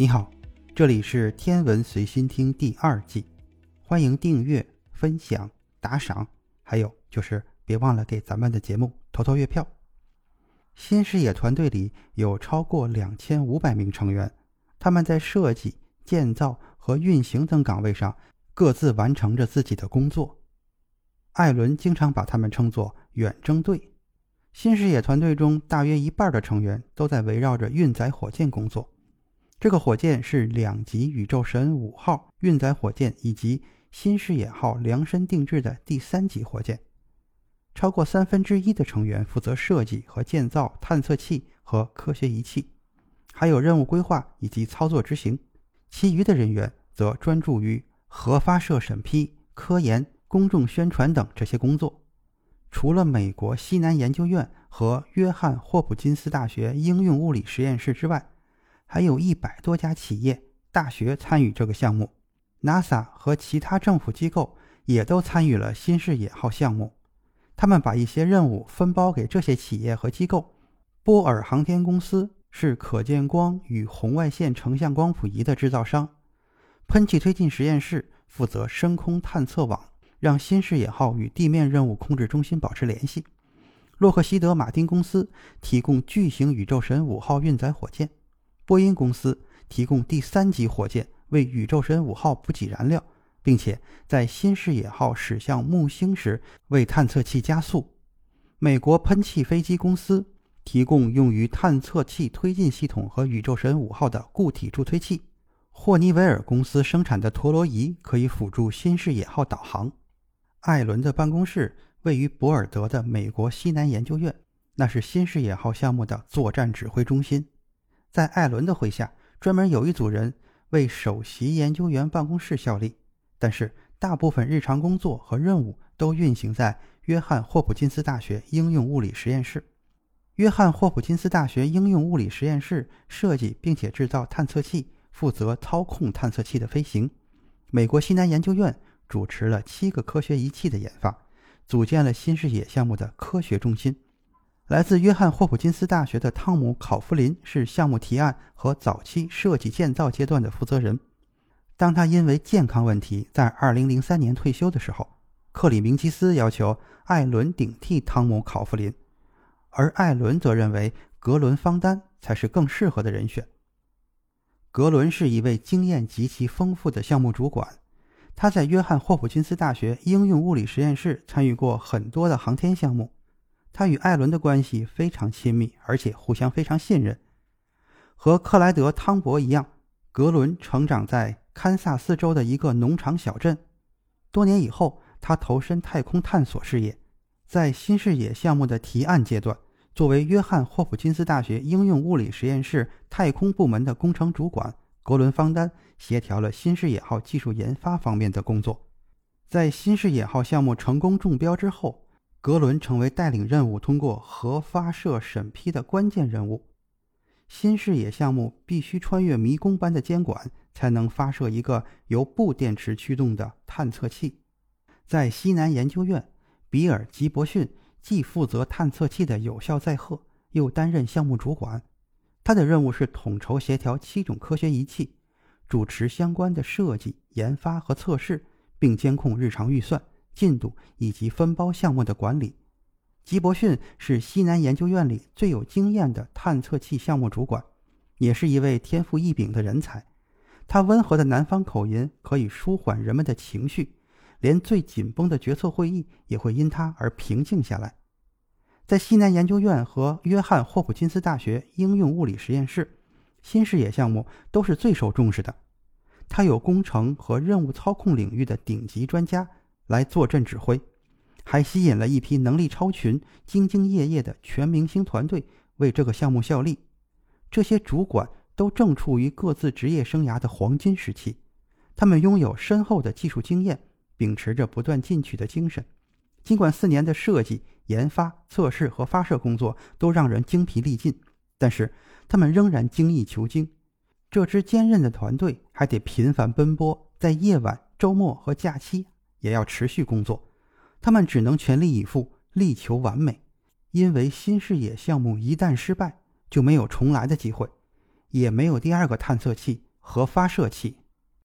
你好，这里是天文随心听第二季，欢迎订阅、分享、打赏，还有就是别忘了给咱们的节目投投月票。新视野团队里有超过两千五百名成员，他们在设计、建造和运行等岗位上各自完成着自己的工作。艾伦经常把他们称作“远征队”。新视野团队中大约一半的成员都在围绕着运载火箭工作。这个火箭是两级宇宙神五号运载火箭以及新视野号量身定制的第三级火箭。超过三分之一的成员负责设计和建造探测器和科学仪器，还有任务规划以及操作执行。其余的人员则专注于核发射审批、科研、公众宣传等这些工作。除了美国西南研究院和约翰霍普金斯大学应用物理实验室之外，还有一百多家企业、大学参与这个项目，NASA 和其他政府机构也都参与了新视野号项目。他们把一些任务分包给这些企业和机构。波尔航天公司是可见光与红外线成像光谱仪的制造商。喷气推进实验室负责深空探测网，让新视野号与地面任务控制中心保持联系。洛克希德马丁公司提供巨型宇宙神五号运载火箭。波音公司提供第三级火箭为宇宙神五号补给燃料，并且在新视野号驶向木星时为探测器加速。美国喷气飞机公司提供用于探测器推进系统和宇宙神五号的固体助推器。霍尼韦尔公司生产的陀螺仪可以辅助新视野号导航。艾伦的办公室位于博尔德的美国西南研究院，那是新视野号项目的作战指挥中心。在艾伦的麾下，专门有一组人为首席研究员办公室效力，但是大部分日常工作和任务都运行在约翰霍普金斯大学应用物理实验室。约翰霍普金斯大学应用物理实验室设计并且制造探测器，负责操控探测器的飞行。美国西南研究院主持了七个科学仪器的研发，组建了新视野项目的科学中心。来自约翰霍普金斯大学的汤姆·考夫林是项目提案和早期设计建造阶段的负责人。当他因为健康问题在2003年退休的时候，克里明基斯要求艾伦顶替汤姆·考夫林，而艾伦则认为格伦·方丹才是更适合的人选。格伦是一位经验极其丰富的项目主管，他在约翰霍普金斯大学应用物理实验室参与过很多的航天项目。他与艾伦的关系非常亲密，而且互相非常信任。和克莱德·汤博一样，格伦成长在堪萨斯州的一个农场小镇。多年以后，他投身太空探索事业。在新视野项目的提案阶段，作为约翰霍普金斯大学应用物理实验室太空部门的工程主管，格伦·方丹协调了新视野号技术研发方面的工作。在新视野号项目成功中标之后，格伦成为带领任务通过核发射审批的关键人物。新视野项目必须穿越迷宫般的监管，才能发射一个由布电池驱动的探测器。在西南研究院，比尔·吉伯逊既负责探测器的有效载荷，又担任项目主管。他的任务是统筹协调七种科学仪器，主持相关的设计、研发和测试，并监控日常预算。进度以及分包项目的管理，吉伯逊是西南研究院里最有经验的探测器项目主管，也是一位天赋异禀的人才。他温和的南方口音可以舒缓人们的情绪，连最紧绷的决策会议也会因他而平静下来。在西南研究院和约翰霍普金斯大学应用物理实验室，新视野项目都是最受重视的。他有工程和任务操控领域的顶级专家。来坐镇指挥，还吸引了一批能力超群、兢兢业业的全明星团队为这个项目效力。这些主管都正处于各自职业生涯的黄金时期，他们拥有深厚的技术经验，秉持着不断进取的精神。尽管四年的设计、研发、测试和发射工作都让人精疲力尽，但是他们仍然精益求精。这支坚韧的团队还得频繁奔波，在夜晚、周末和假期也要持续工作。他们只能全力以赴，力求完美，因为新视野项目一旦失败，就没有重来的机会，也没有第二个探测器和发射器